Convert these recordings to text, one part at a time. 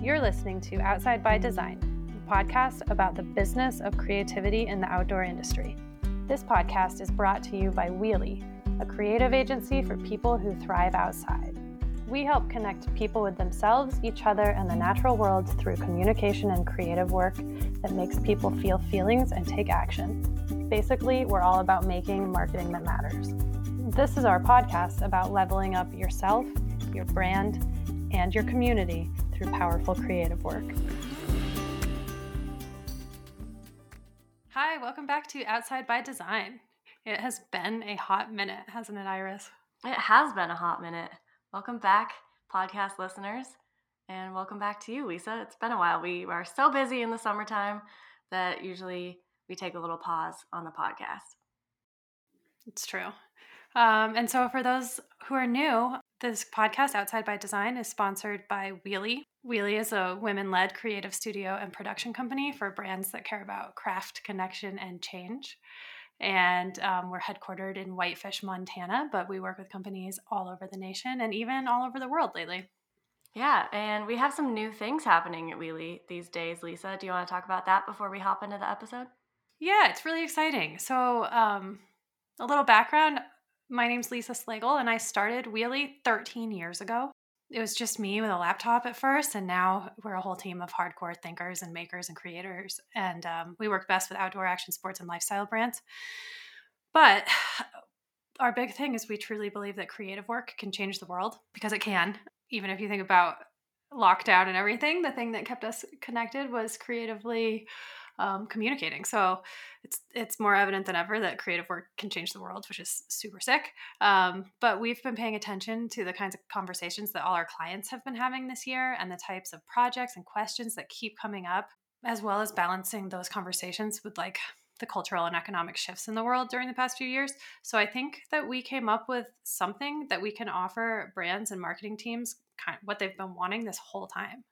You're listening to Outside by Design, a podcast about the business of creativity in the outdoor industry. This podcast is brought to you by Wheelie, a creative agency for people who thrive outside. We help connect people with themselves, each other, and the natural world through communication and creative work that makes people feel feelings and take action. Basically, we're all about making marketing that matters. This is our podcast about leveling up yourself, your brand, and your community through powerful creative work. Hi, welcome back to Outside by Design. It has been a hot minute, hasn't it, Iris? It has been a hot minute. Welcome back, podcast listeners, and welcome back to you, Lisa. It's been a while. We are so busy in the summertime that usually we take a little pause on the podcast. It's true. Um, and so, for those who are new, this podcast, Outside by Design, is sponsored by Wheelie. Wheelie is a women led creative studio and production company for brands that care about craft, connection, and change and um, we're headquartered in Whitefish, Montana, but we work with companies all over the nation and even all over the world lately. Yeah, and we have some new things happening at Wheelie these days. Lisa, do you want to talk about that before we hop into the episode? Yeah, it's really exciting. So, um, a little background my name's Lisa Slagle, and I started Wheelie 13 years ago it was just me with a laptop at first, and now we're a whole team of hardcore thinkers and makers and creators. And um, we work best with outdoor action sports and lifestyle brands. But our big thing is we truly believe that creative work can change the world because it can. Even if you think about lockdown and everything, the thing that kept us connected was creatively um, communicating. So it's it's more evident than ever that creative work can change the world, which is super sick. Um, but we've been paying attention to the kinds of conversations that all our clients have been having this year, and the types of projects and questions that keep coming up, as well as balancing those conversations with like the cultural and economic shifts in the world during the past few years. So I think that we came up with something that we can offer brands and marketing teams kind of what they've been wanting this whole time.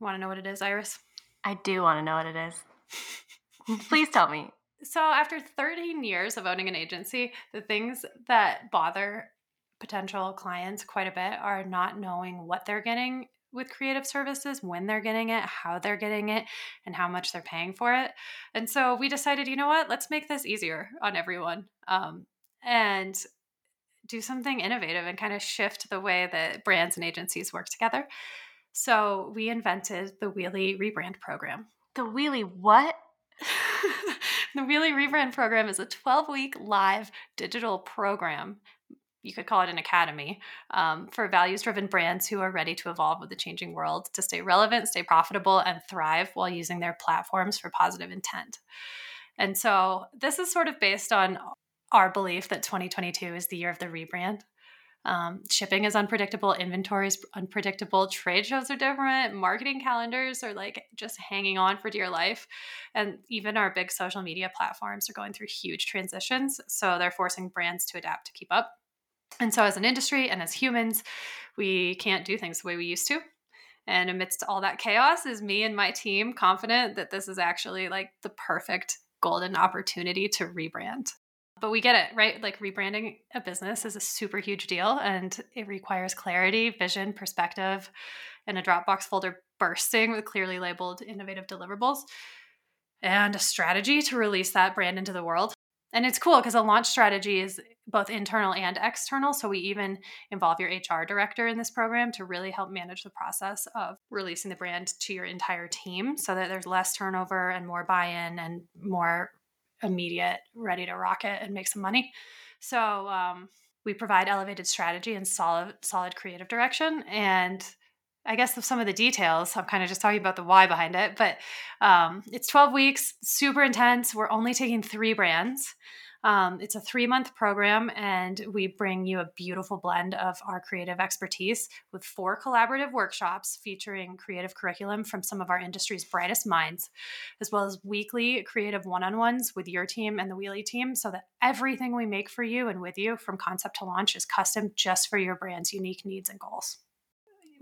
You want to know what it is, Iris? I do want to know what it is. Please tell me. So, after 13 years of owning an agency, the things that bother potential clients quite a bit are not knowing what they're getting with creative services, when they're getting it, how they're getting it, and how much they're paying for it. And so we decided, you know what, let's make this easier on everyone um, and do something innovative and kind of shift the way that brands and agencies work together. So we invented the Wheelie Rebrand Program. The Wheelie what? the Wheelie Rebrand Program is a 12 week live digital program. You could call it an academy um, for values driven brands who are ready to evolve with the changing world to stay relevant, stay profitable, and thrive while using their platforms for positive intent. And so this is sort of based on our belief that 2022 is the year of the rebrand. Um, shipping is unpredictable, inventory is unpredictable, trade shows are different, marketing calendars are like just hanging on for dear life. And even our big social media platforms are going through huge transitions. So they're forcing brands to adapt to keep up. And so, as an industry and as humans, we can't do things the way we used to. And amidst all that chaos, is me and my team confident that this is actually like the perfect golden opportunity to rebrand but we get it, right? Like rebranding a business is a super huge deal and it requires clarity, vision, perspective, and a Dropbox folder bursting with clearly labeled innovative deliverables and a strategy to release that brand into the world. And it's cool because a launch strategy is both internal and external. So we even involve your HR director in this program to really help manage the process of releasing the brand to your entire team so that there's less turnover and more buy in and more immediate, ready to rock it and make some money. So um, we provide elevated strategy and solid, solid creative direction. And I guess some of the details, I'm kind of just talking about the why behind it, but um, it's 12 weeks, super intense. We're only taking three brands. Um, it's a three month program, and we bring you a beautiful blend of our creative expertise with four collaborative workshops featuring creative curriculum from some of our industry's brightest minds, as well as weekly creative one on ones with your team and the Wheelie team, so that everything we make for you and with you from concept to launch is custom just for your brand's unique needs and goals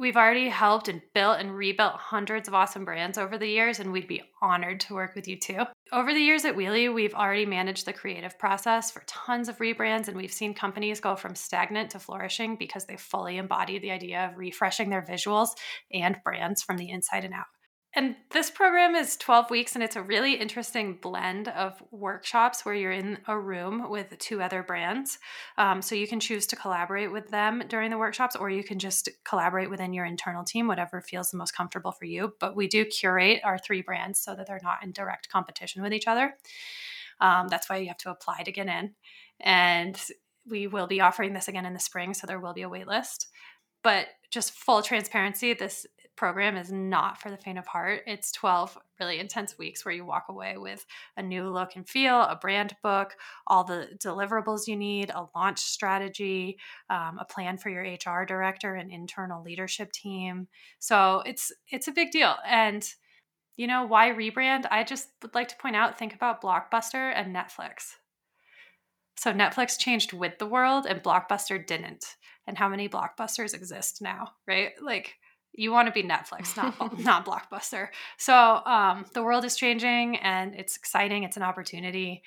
We've already helped and built and rebuilt hundreds of awesome brands over the years, and we'd be honored to work with you too. Over the years at Wheelie, we've already managed the creative process for tons of rebrands, and we've seen companies go from stagnant to flourishing because they fully embody the idea of refreshing their visuals and brands from the inside and out. And this program is 12 weeks, and it's a really interesting blend of workshops where you're in a room with two other brands. Um, so you can choose to collaborate with them during the workshops, or you can just collaborate within your internal team, whatever feels the most comfortable for you. But we do curate our three brands so that they're not in direct competition with each other. Um, that's why you have to apply to get in. And we will be offering this again in the spring, so there will be a wait list. But just full transparency, this program is not for the faint of heart. It's 12 really intense weeks where you walk away with a new look and feel, a brand book, all the deliverables you need, a launch strategy, um, a plan for your HR director and internal leadership team. So it's it's a big deal. And you know why rebrand? I just would like to point out think about Blockbuster and Netflix. So Netflix changed with the world and Blockbuster didn't. And how many blockbusters exist now, right? Like you want to be Netflix, not not Blockbuster. So um, the world is changing, and it's exciting. It's an opportunity,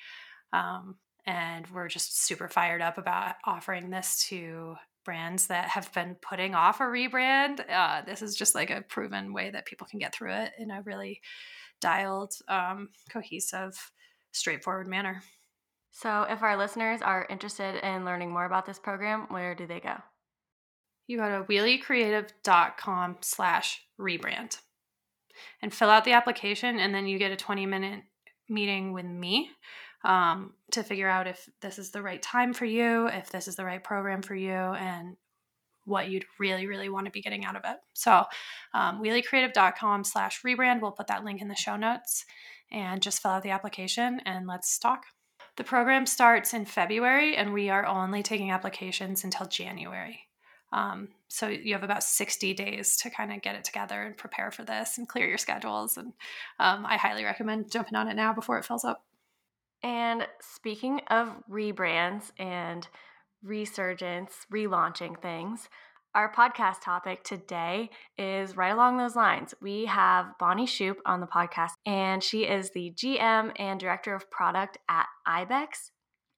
um, and we're just super fired up about offering this to brands that have been putting off a rebrand. Uh, this is just like a proven way that people can get through it in a really dialed, um, cohesive, straightforward manner. So, if our listeners are interested in learning more about this program, where do they go? You go to wheeliecreative.com slash rebrand and fill out the application and then you get a 20 minute meeting with me um, to figure out if this is the right time for you if this is the right program for you and what you'd really really want to be getting out of it. So um, wheeliecreative.com slash rebrand we'll put that link in the show notes and just fill out the application and let's talk. The program starts in february and we are only taking applications until january um, so you have about 60 days to kind of get it together and prepare for this and clear your schedules. And um, I highly recommend jumping on it now before it fills up. And speaking of rebrands and resurgence, relaunching things, our podcast topic today is right along those lines. We have Bonnie Shoop on the podcast, and she is the GM and Director of Product at Ibex.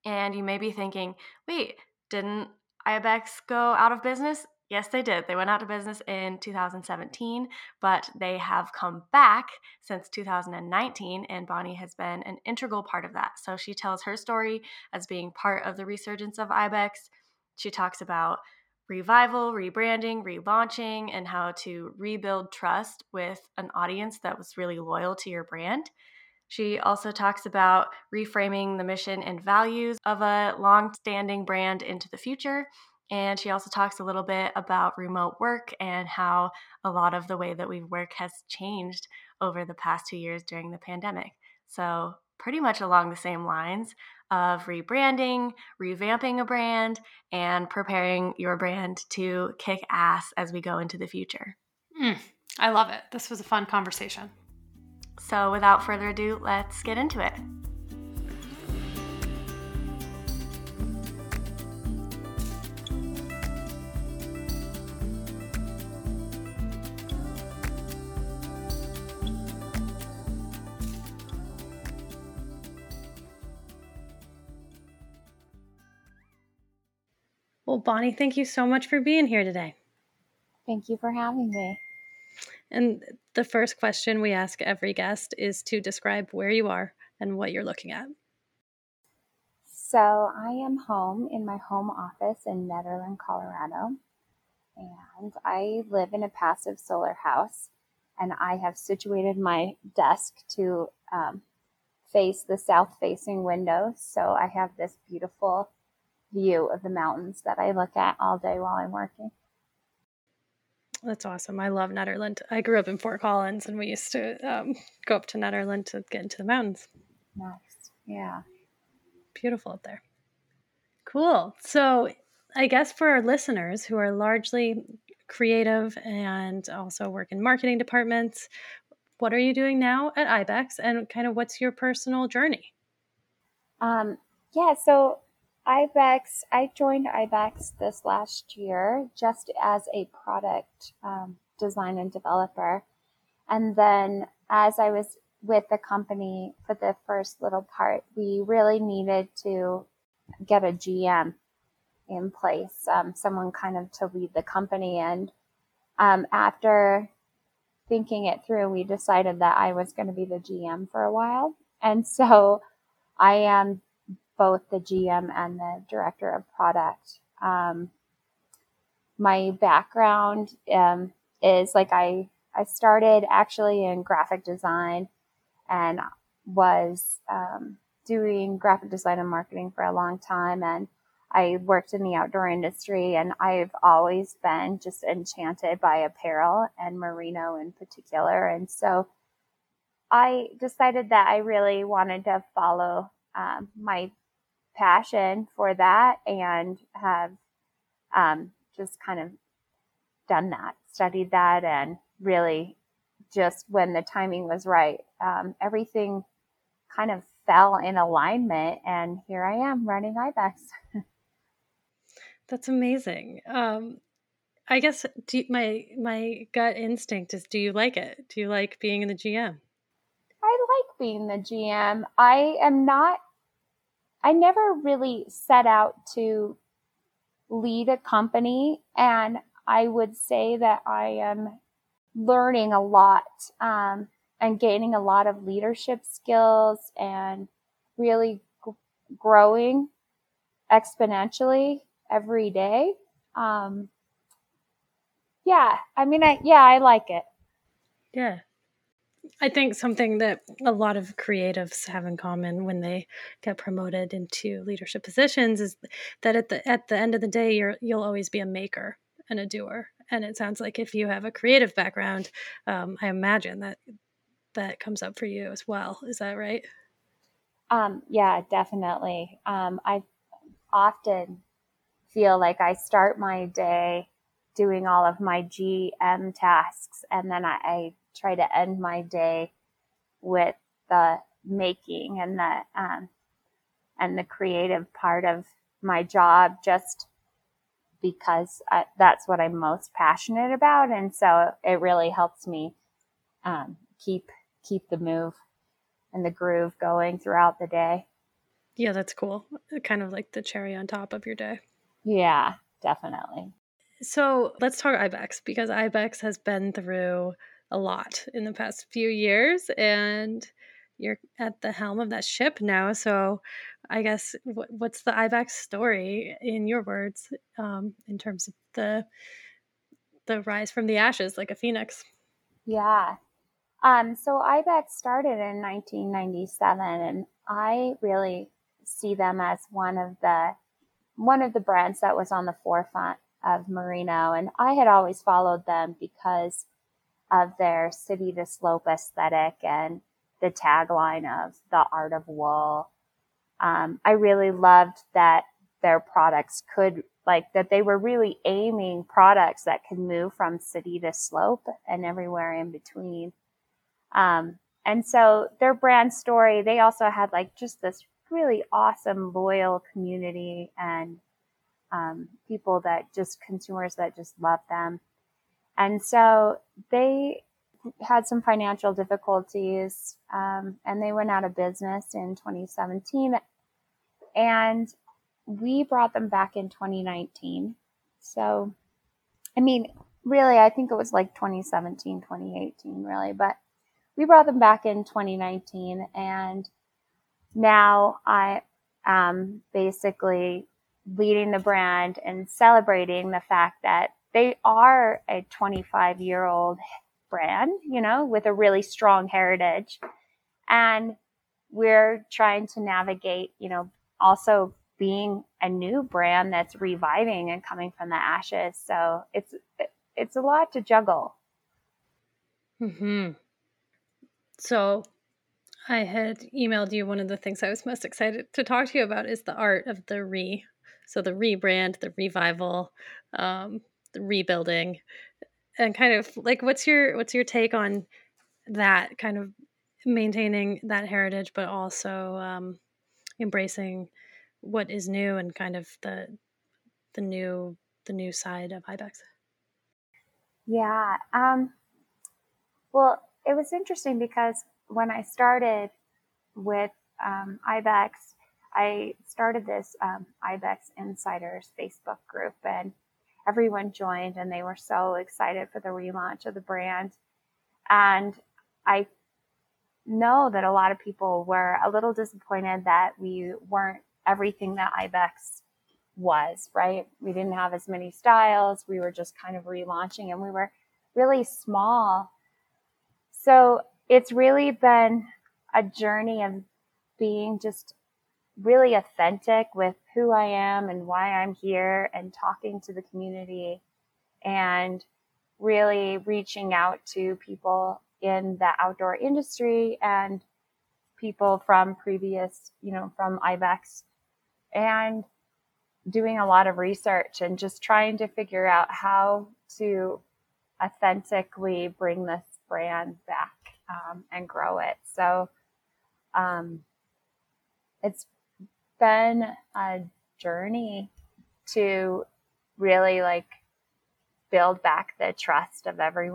And you may be thinking, wait, didn't Ibex go out of business? Yes, they did. They went out of business in 2017, but they have come back since 2019, and Bonnie has been an integral part of that. So she tells her story as being part of the resurgence of Ibex. She talks about revival, rebranding, relaunching, and how to rebuild trust with an audience that was really loyal to your brand. She also talks about reframing the mission and values of a long standing brand into the future. And she also talks a little bit about remote work and how a lot of the way that we work has changed over the past two years during the pandemic. So, pretty much along the same lines of rebranding, revamping a brand, and preparing your brand to kick ass as we go into the future. Mm, I love it. This was a fun conversation. So, without further ado, let's get into it. Well, Bonnie, thank you so much for being here today. Thank you for having me. And the first question we ask every guest is to describe where you are and what you're looking at. So, I am home in my home office in Nederland, Colorado, and I live in a passive solar house. And I have situated my desk to um, face the south facing window. So, I have this beautiful view of the mountains that I look at all day while I'm working. That's awesome. I love Nederland. I grew up in Fort Collins, and we used to um, go up to Nederland to get into the mountains. Nice. Yeah. Beautiful up there. Cool. So, I guess for our listeners who are largely creative and also work in marketing departments, what are you doing now at IBEX, and kind of what's your personal journey? Um, yeah. So Ibex, I joined Ibex this last year just as a product um, design and developer. And then as I was with the company for the first little part, we really needed to get a GM in place, um, someone kind of to lead the company. And um, after thinking it through, we decided that I was going to be the GM for a while. And so I am both the GM and the director of product. Um, my background um, is like I I started actually in graphic design and was um, doing graphic design and marketing for a long time and I worked in the outdoor industry and I've always been just enchanted by apparel and merino in particular and so I decided that I really wanted to follow um, my passion for that and have um, just kind of done that, studied that, and really just when the timing was right, um, everything kind of fell in alignment. And here I am running IBEX. That's amazing. Um, I guess you, my my gut instinct is: Do you like it? Do you like being in the GM? I like being the GM. I am not I never really set out to lead a company. And I would say that I am learning a lot um, and gaining a lot of leadership skills and really g- growing exponentially every day. Um, yeah, I mean, I, yeah, I like it. Yeah. I think something that a lot of creatives have in common when they get promoted into leadership positions is that at the at the end of the day you're you'll always be a maker and a doer. And it sounds like if you have a creative background, um, I imagine that that comes up for you as well. Is that right? Um, yeah, definitely. Um, I often feel like I start my day doing all of my GM tasks and then I, I try to end my day with the making and the um, and the creative part of my job just because I, that's what I'm most passionate about and so it really helps me um, keep keep the move and the groove going throughout the day. Yeah, that's cool. Kind of like the cherry on top of your day. Yeah, definitely. So let's talk IBEX because IBEX has been through a lot in the past few years and you're at the helm of that ship now so i guess what, what's the ibex story in your words um, in terms of the the rise from the ashes like a phoenix? Yeah. Um, so ibex started in 1997 and i really see them as one of the one of the brands that was on the forefront of merino and i had always followed them because of their city to slope aesthetic and the tagline of the art of wool. Um, I really loved that their products could like that they were really aiming products that could move from city to slope and everywhere in between. Um, and so their brand story, they also had like just this really awesome, loyal community and um, people that just consumers that just love them. And so they had some financial difficulties um, and they went out of business in 2017. And we brought them back in 2019. So, I mean, really, I think it was like 2017, 2018, really, but we brought them back in 2019. And now I am basically leading the brand and celebrating the fact that they are a 25 year old brand, you know, with a really strong heritage. And we're trying to navigate, you know, also being a new brand that's reviving and coming from the ashes. So it's it's a lot to juggle. Hmm. So I had emailed you one of the things I was most excited to talk to you about is the art of the re. So the rebrand, the revival, um, rebuilding and kind of like what's your what's your take on that kind of maintaining that heritage but also um, embracing what is new and kind of the the new the new side of ibex? Yeah um, well it was interesting because when i started with um, ibex i started this um, ibex insiders facebook group and everyone joined and they were so excited for the relaunch of the brand and i know that a lot of people were a little disappointed that we weren't everything that Ibex was, right? We didn't have as many styles. We were just kind of relaunching and we were really small. So it's really been a journey of being just really authentic with who I am and why I'm here and talking to the community and really reaching out to people in the outdoor industry and people from previous, you know, from IBEX and doing a lot of research and just trying to figure out how to authentically bring this brand back um, and grow it. So um, it's been a journey to really like build back the trust of every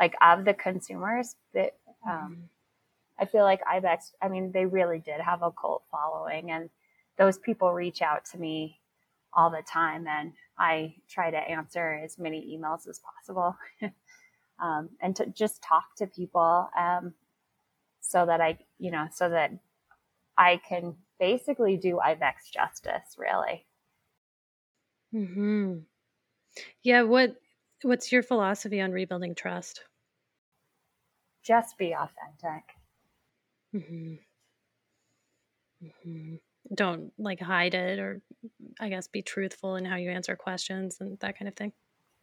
like of the consumers that um. I feel like Ibex, I mean, they really did have a cult following, and those people reach out to me all the time, and I try to answer as many emails as possible, um, and to just talk to people, um, so that I, you know, so that I can basically do Ibex justice, really. Hmm. Yeah. What What's your philosophy on rebuilding trust? just be authentic. Mm-hmm. Mm-hmm. Don't like hide it or, I guess, be truthful in how you answer questions and that kind of thing.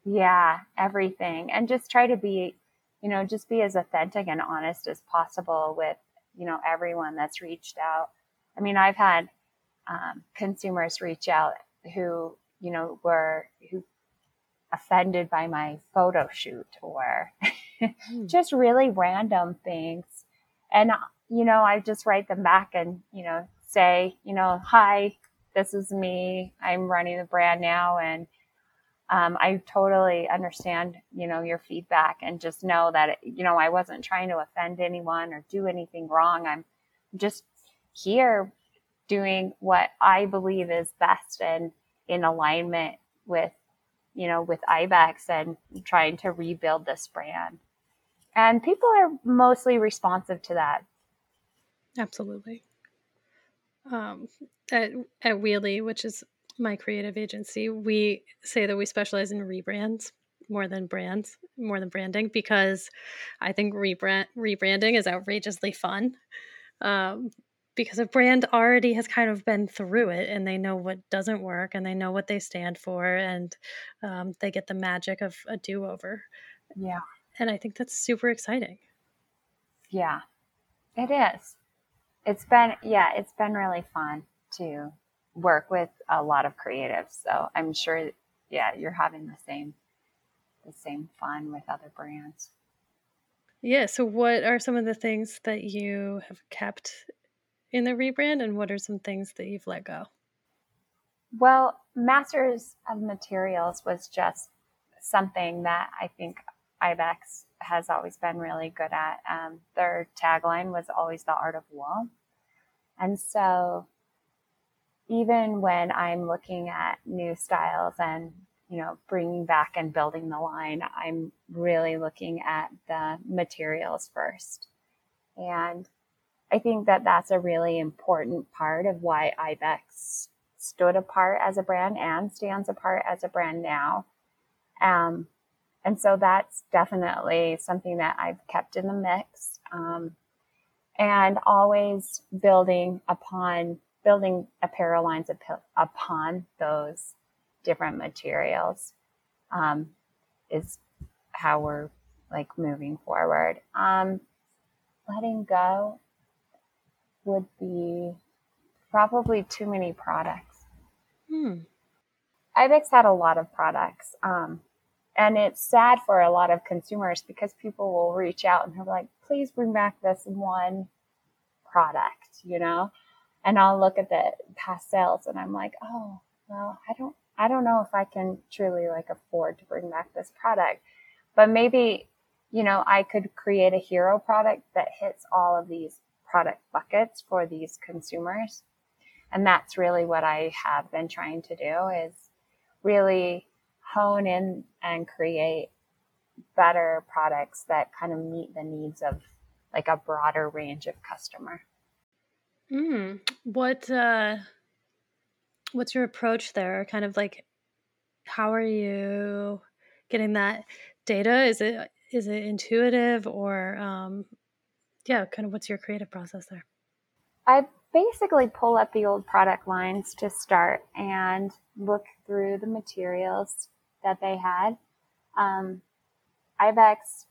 Yeah, everything. And just try to be, you know, just be as authentic and honest as possible with, you know, everyone that's reached out. I mean, I've had um, consumers reach out who, you know, were, who offended by my photo shoot or hmm. just really random things. And, you know, I just write them back and, you know, say, you know, hi, this is me. I'm running the brand now. And um, I totally understand, you know, your feedback and just know that, you know, I wasn't trying to offend anyone or do anything wrong. I'm just here doing what I believe is best and in alignment with you know, with Ibex and trying to rebuild this brand. And people are mostly responsive to that. Absolutely. Um, at, at Wheelie, which is my creative agency, we say that we specialize in rebrands more than brands, more than branding, because I think rebrand rebranding is outrageously fun. Um, because a brand already has kind of been through it and they know what doesn't work and they know what they stand for and um, they get the magic of a do-over. Yeah. And i think that's super exciting. Yeah. It is. It's been yeah it's been really fun to work with a lot of creatives. So i'm sure yeah you're having the same the same fun with other brands. Yeah. So what are some of the things that you have kept in the rebrand and what are some things that you've let go? Well, Masters of Materials was just something that I think Ibex has always been really good at. Um, their tagline was always the art of wool. And so even when I'm looking at new styles and you know bringing back and building the line i'm really looking at the materials first and I think that that's a really important part of why Ibex stood apart as a brand and stands apart as a brand now. Um, and so that's definitely something that I've kept in the mix. Um, and always building upon building apparel lines upon those different materials um, is how we're like moving forward. Um, letting go would be probably too many products. Hmm. Ibex had a lot of products. Um, and it's sad for a lot of consumers because people will reach out and they're like, please bring back this one product, you know? and I'll look at the past sales and I'm like, oh, well, I don't, I don't know if I can truly like afford to bring back this product, but maybe, you know, I could create a hero product that hits all of these product buckets for these consumers. And that's really what I have been trying to do is really hone in and create better products that kind of meet the needs of like a broader range of customer. Mm. What uh what's your approach there? Kind of like how are you getting that data? Is it is it intuitive or um yeah, kind of what's your creative process there? I basically pull up the old product lines to start and look through the materials that they had. Um, Ibex,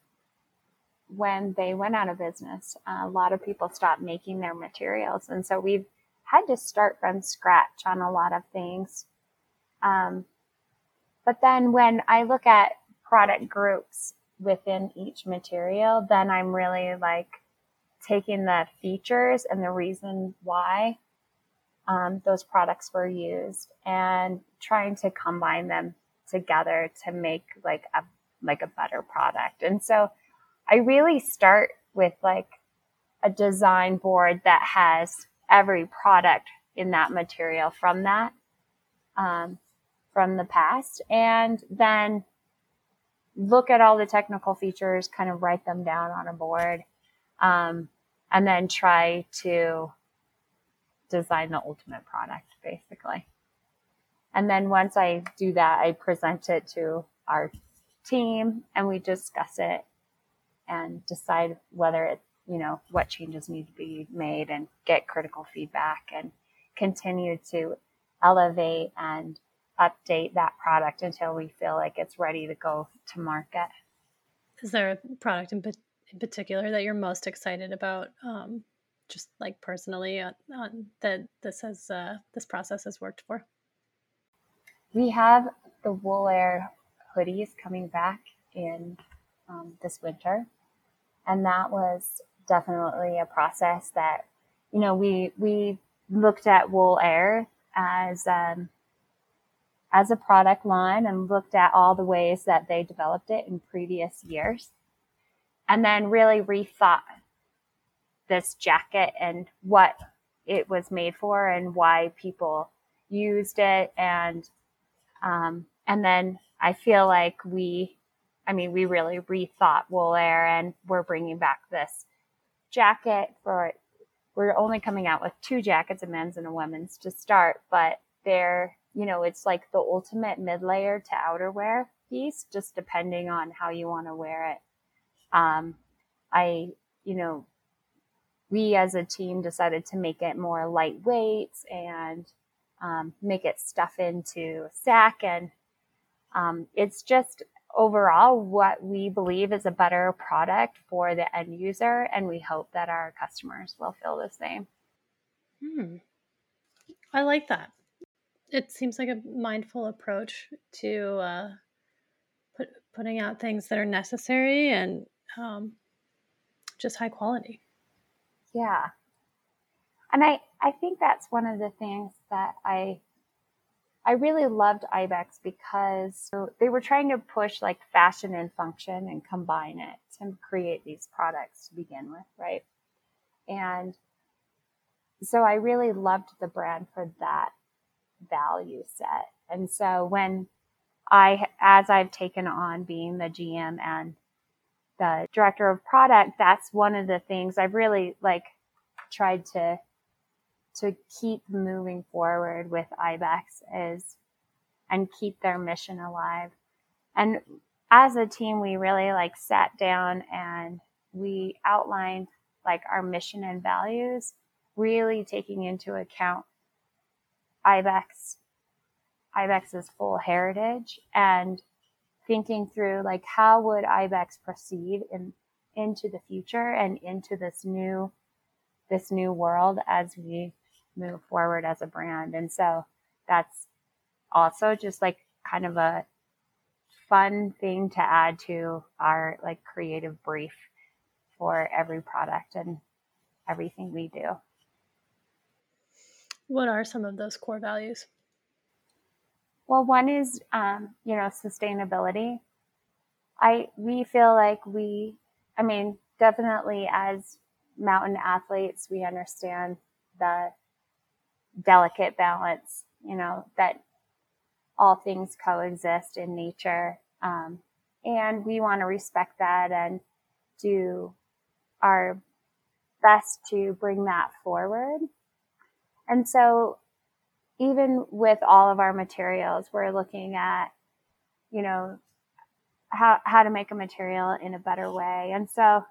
when they went out of business, a lot of people stopped making their materials. And so we've had to start from scratch on a lot of things. Um, but then when I look at product groups within each material, then I'm really like, taking the features and the reason why um, those products were used and trying to combine them together to make like a like a better product. And so I really start with like a design board that has every product in that material from that um, from the past and then look at all the technical features kind of write them down on a board um, and then try to design the ultimate product basically. And then once I do that, I present it to our team and we discuss it and decide whether it, you know, what changes need to be made and get critical feedback and continue to elevate and update that product until we feel like it's ready to go to market. Is there a product in in particular that you're most excited about um, just like personally on, on that this has uh, this process has worked for? We have the wool air hoodies coming back in um, this winter and that was definitely a process that you know we we looked at wool air as um, as a product line and looked at all the ways that they developed it in previous years and then really rethought this jacket and what it was made for and why people used it. And um, and then I feel like we I mean we really rethought wool air and we're bringing back this jacket for we're only coming out with two jackets a men's and a women's to start but they're you know it's like the ultimate mid layer to outerwear piece just depending on how you want to wear it um, I, you know, we as a team decided to make it more lightweight and um, make it stuff into a sack. And um, it's just overall what we believe is a better product for the end user. And we hope that our customers will feel the same. Hmm. I like that. It seems like a mindful approach to uh, put, putting out things that are necessary and um, just high quality. Yeah. And I, I think that's one of the things that I I really loved Ibex because they were trying to push like fashion and function and combine it to create these products to begin with, right? And so I really loved the brand for that value set. And so when I, as I've taken on being the GM and the director of product, that's one of the things I've really like tried to to keep moving forward with Ibex is and keep their mission alive. And as a team, we really like sat down and we outlined like our mission and values, really taking into account Ibex, Ibex's full heritage and thinking through like how would ibex proceed in into the future and into this new this new world as we move forward as a brand and so that's also just like kind of a fun thing to add to our like creative brief for every product and everything we do What are some of those core values? Well, one is, um, you know, sustainability. I we feel like we, I mean, definitely as mountain athletes, we understand the delicate balance, you know, that all things coexist in nature. Um, and we want to respect that and do our best to bring that forward. And so, even with all of our materials, we're looking at, you know, how, how to make a material in a better way. And so,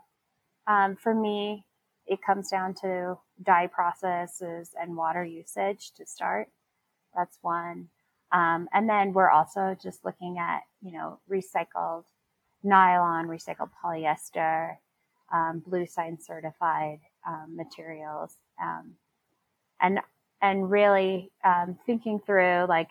um, for me, it comes down to dye processes and water usage to start. That's one. Um, and then we're also just looking at, you know, recycled nylon, recycled polyester, um, bluesign certified um, materials, um, and and really um, thinking through like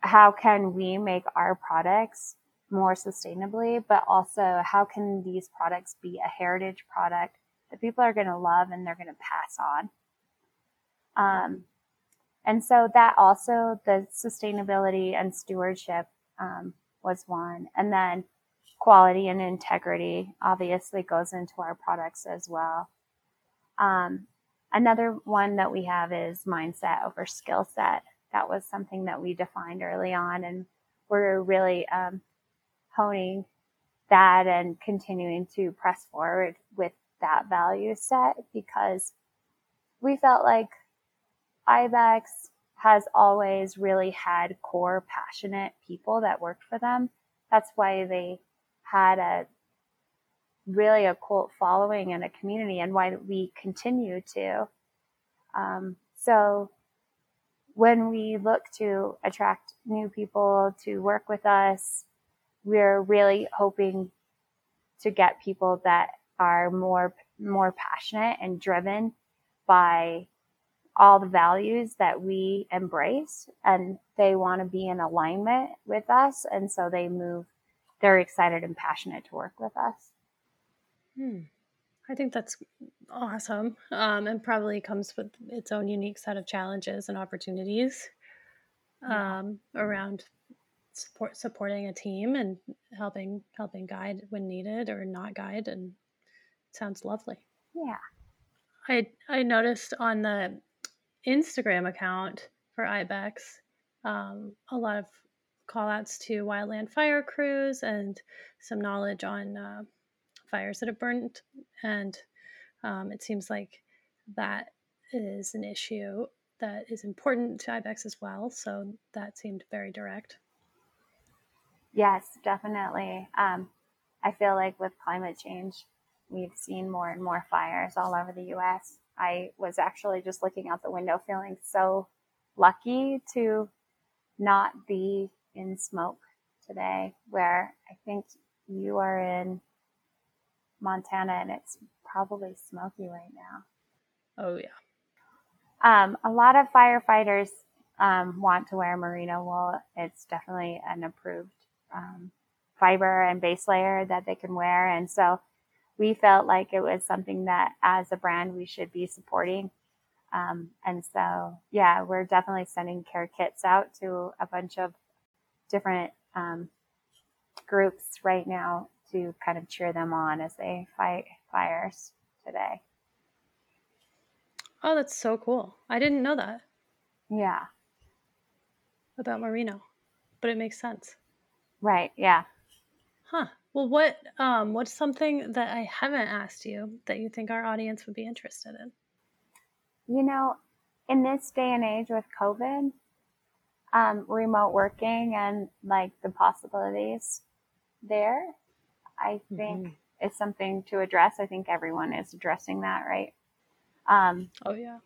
how can we make our products more sustainably, but also how can these products be a heritage product that people are going to love and they're going to pass on. Um, and so that also the sustainability and stewardship um, was one, and then quality and integrity obviously goes into our products as well. Um, another one that we have is mindset over skill set. That was something that we defined early on, and we're really um, honing that and continuing to press forward with that value set because we felt like Ibex has always really had core passionate people that worked for them. That's why they had a really a cult following and a community and why we continue to. Um, so when we look to attract new people to work with us, we're really hoping to get people that are more more passionate and driven by all the values that we embrace and they want to be in alignment with us and so they move they're excited and passionate to work with us hmm. i think that's awesome um, and probably comes with its own unique set of challenges and opportunities um, around support supporting a team and helping helping guide when needed or not guide and sounds lovely. Yeah. I i noticed on the instagram account for ibex um, a lot of call outs to wildland fire crews and some knowledge on uh, fires that have burned and um, it seems like that is an issue that is important to ibex as well so that seemed very direct Yes, definitely. Um, I feel like with climate change, we've seen more and more fires all over the US. I was actually just looking out the window feeling so lucky to not be in smoke today, where I think you are in Montana and it's probably smoky right now. Oh, yeah. Um, a lot of firefighters um, want to wear merino wool. It's definitely an approved um, fiber and base layer that they can wear. And so we felt like it was something that as a brand we should be supporting. Um, and so, yeah, we're definitely sending care kits out to a bunch of different um, groups right now to kind of cheer them on as they fight fires today. Oh, that's so cool. I didn't know that. Yeah. About merino. but it makes sense. Right. Yeah. Huh. Well, what um what's something that I haven't asked you that you think our audience would be interested in? You know, in this day and age with COVID, um, remote working and like the possibilities there, I think mm-hmm. it's something to address. I think everyone is addressing that, right? Um, oh yeah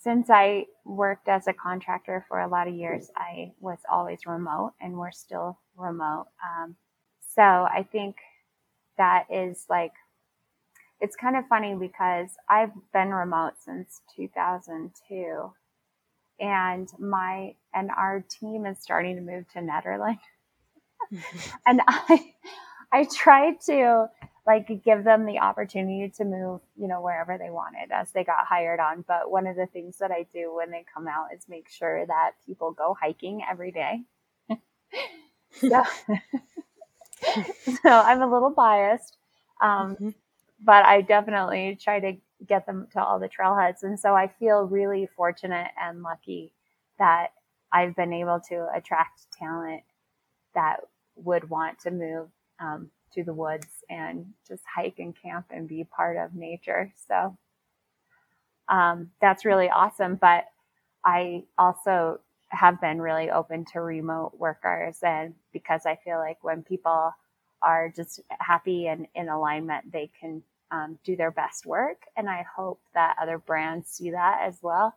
since I worked as a contractor for a lot of years, I was always remote and we're still remote. Um, so I think that is like, it's kind of funny because I've been remote since 2002 and my, and our team is starting to move to Nederland. and I, I tried to like give them the opportunity to move, you know, wherever they wanted as they got hired on. But one of the things that I do when they come out is make sure that people go hiking every day. so, so I'm a little biased. Um, mm-hmm. But I definitely try to get them to all the trailheads. And so I feel really fortunate and lucky that I've been able to attract talent that would want to move um, to the woods and just hike and camp and be part of nature. So um, that's really awesome. But I also have been really open to remote workers, and because I feel like when people are just happy and in alignment, they can um, do their best work. And I hope that other brands see that as well.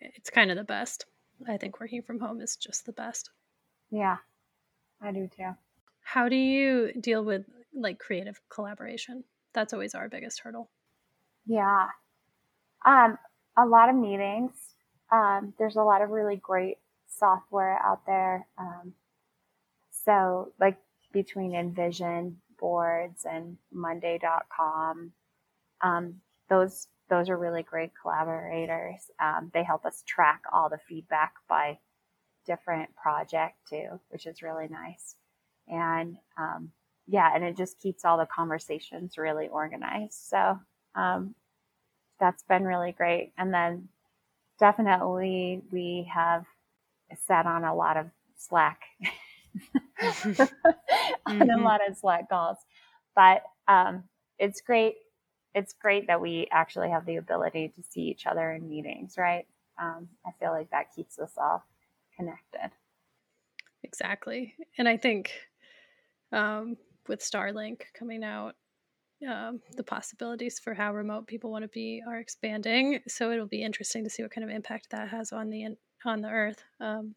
It's kind of the best. I think working from home is just the best. Yeah, I do too. How do you deal with like creative collaboration? That's always our biggest hurdle. Yeah. Um, a lot of meetings. Um, there's a lot of really great software out there. Um, so like between InVision boards and Monday.com, um, those those are really great collaborators. Um, they help us track all the feedback by different project too, which is really nice. And um, yeah, and it just keeps all the conversations really organized. So um, that's been really great. And then definitely we have sat on a lot of Slack, on mm-hmm. a lot of Slack calls, but um, it's great. It's great that we actually have the ability to see each other in meetings, right? Um, I feel like that keeps us all connected. Exactly. And I think um, with Starlink coming out, um, the possibilities for how remote people want to be are expanding. So it'll be interesting to see what kind of impact that has on the on the Earth. Um,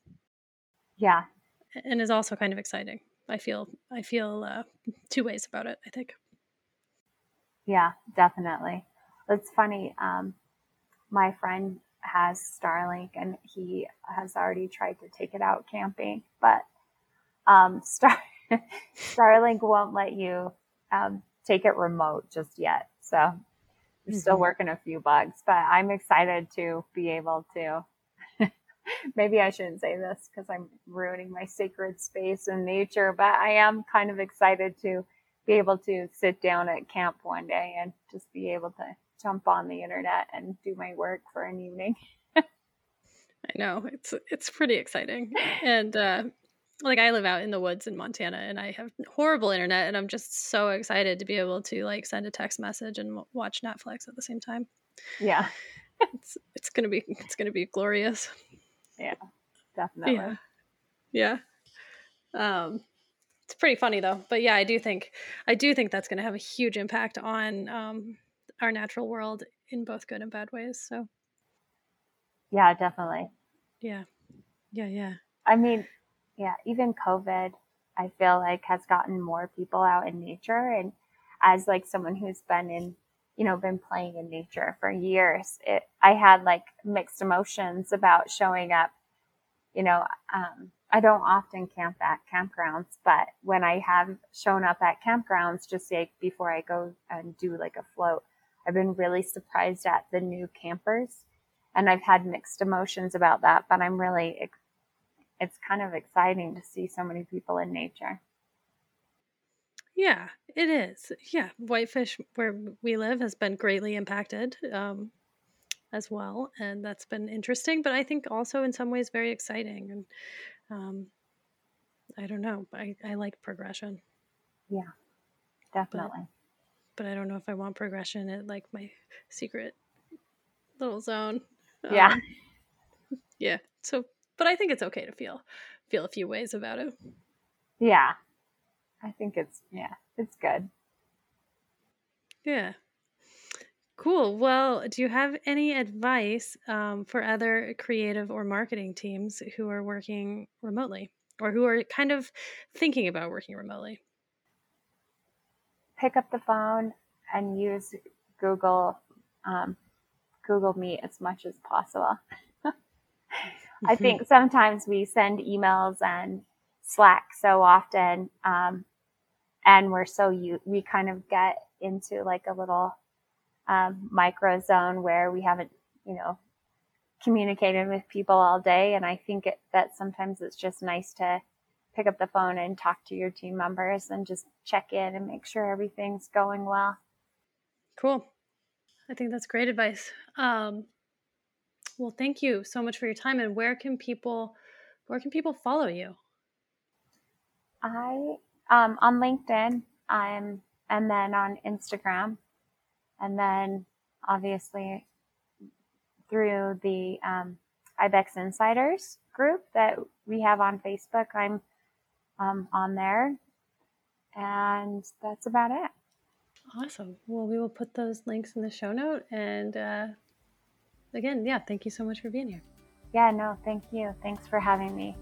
yeah, and is also kind of exciting. I feel I feel uh, two ways about it. I think. Yeah, definitely. It's funny. Um, my friend has Starlink, and he has already tried to take it out camping, but um, Star Starlink won't let you um, take it remote just yet. So I'm mm-hmm. still working a few bugs, but I'm excited to be able to. Maybe I shouldn't say this because I'm ruining my sacred space in nature, but I am kind of excited to be able to sit down at camp one day and just be able to jump on the internet and do my work for an evening. I know it's it's pretty exciting, and uh, like I live out in the woods in Montana and I have horrible internet and I'm just so excited to be able to like send a text message and w- watch Netflix at the same time. Yeah. it's it's going to be it's going to be glorious. Yeah. Definitely. Yeah. Yeah. Um it's pretty funny though. But yeah, I do think I do think that's going to have a huge impact on um our natural world in both good and bad ways. So Yeah, definitely. Yeah. Yeah, yeah. I mean, yeah, even COVID, I feel like has gotten more people out in nature. And as like someone who's been in, you know, been playing in nature for years, it, I had like mixed emotions about showing up. You know, um, I don't often camp at campgrounds, but when I have shown up at campgrounds, just like before I go and do like a float, I've been really surprised at the new campers. And I've had mixed emotions about that, but I'm really it's kind of exciting to see so many people in nature. Yeah, it is. Yeah, whitefish where we live has been greatly impacted um, as well, and that's been interesting. But I think also in some ways very exciting. And um, I don't know. I I like progression. Yeah, definitely. But, but I don't know if I want progression at like my secret little zone. Um, yeah. Yeah. So but I think it's okay to feel feel a few ways about it. Yeah. I think it's yeah, it's good. Yeah. Cool. Well, do you have any advice um, for other creative or marketing teams who are working remotely or who are kind of thinking about working remotely? Pick up the phone and use Google um, Google Meet as much as possible. I mm-hmm. think sometimes we send emails and Slack so often. Um, and we're so you we kind of get into like a little um, micro zone where we haven't you know communicated with people all day and i think it, that sometimes it's just nice to pick up the phone and talk to your team members and just check in and make sure everything's going well cool i think that's great advice um, well thank you so much for your time and where can people where can people follow you i um, on LinkedIn, I'm, and then on Instagram, and then obviously through the um, IBEX Insiders group that we have on Facebook. I'm um, on there, and that's about it. Awesome. Well, we will put those links in the show note. And uh, again, yeah, thank you so much for being here. Yeah, no, thank you. Thanks for having me.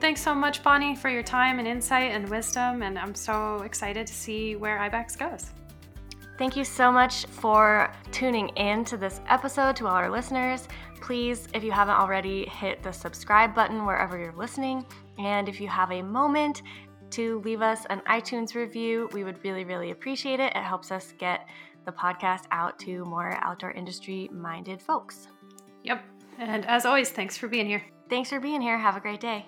Thanks so much, Bonnie, for your time and insight and wisdom. And I'm so excited to see where IBEX goes. Thank you so much for tuning in to this episode to all our listeners. Please, if you haven't already, hit the subscribe button wherever you're listening. And if you have a moment to leave us an iTunes review, we would really, really appreciate it. It helps us get the podcast out to more outdoor industry minded folks. Yep. And as always, thanks for being here. Thanks for being here. Have a great day.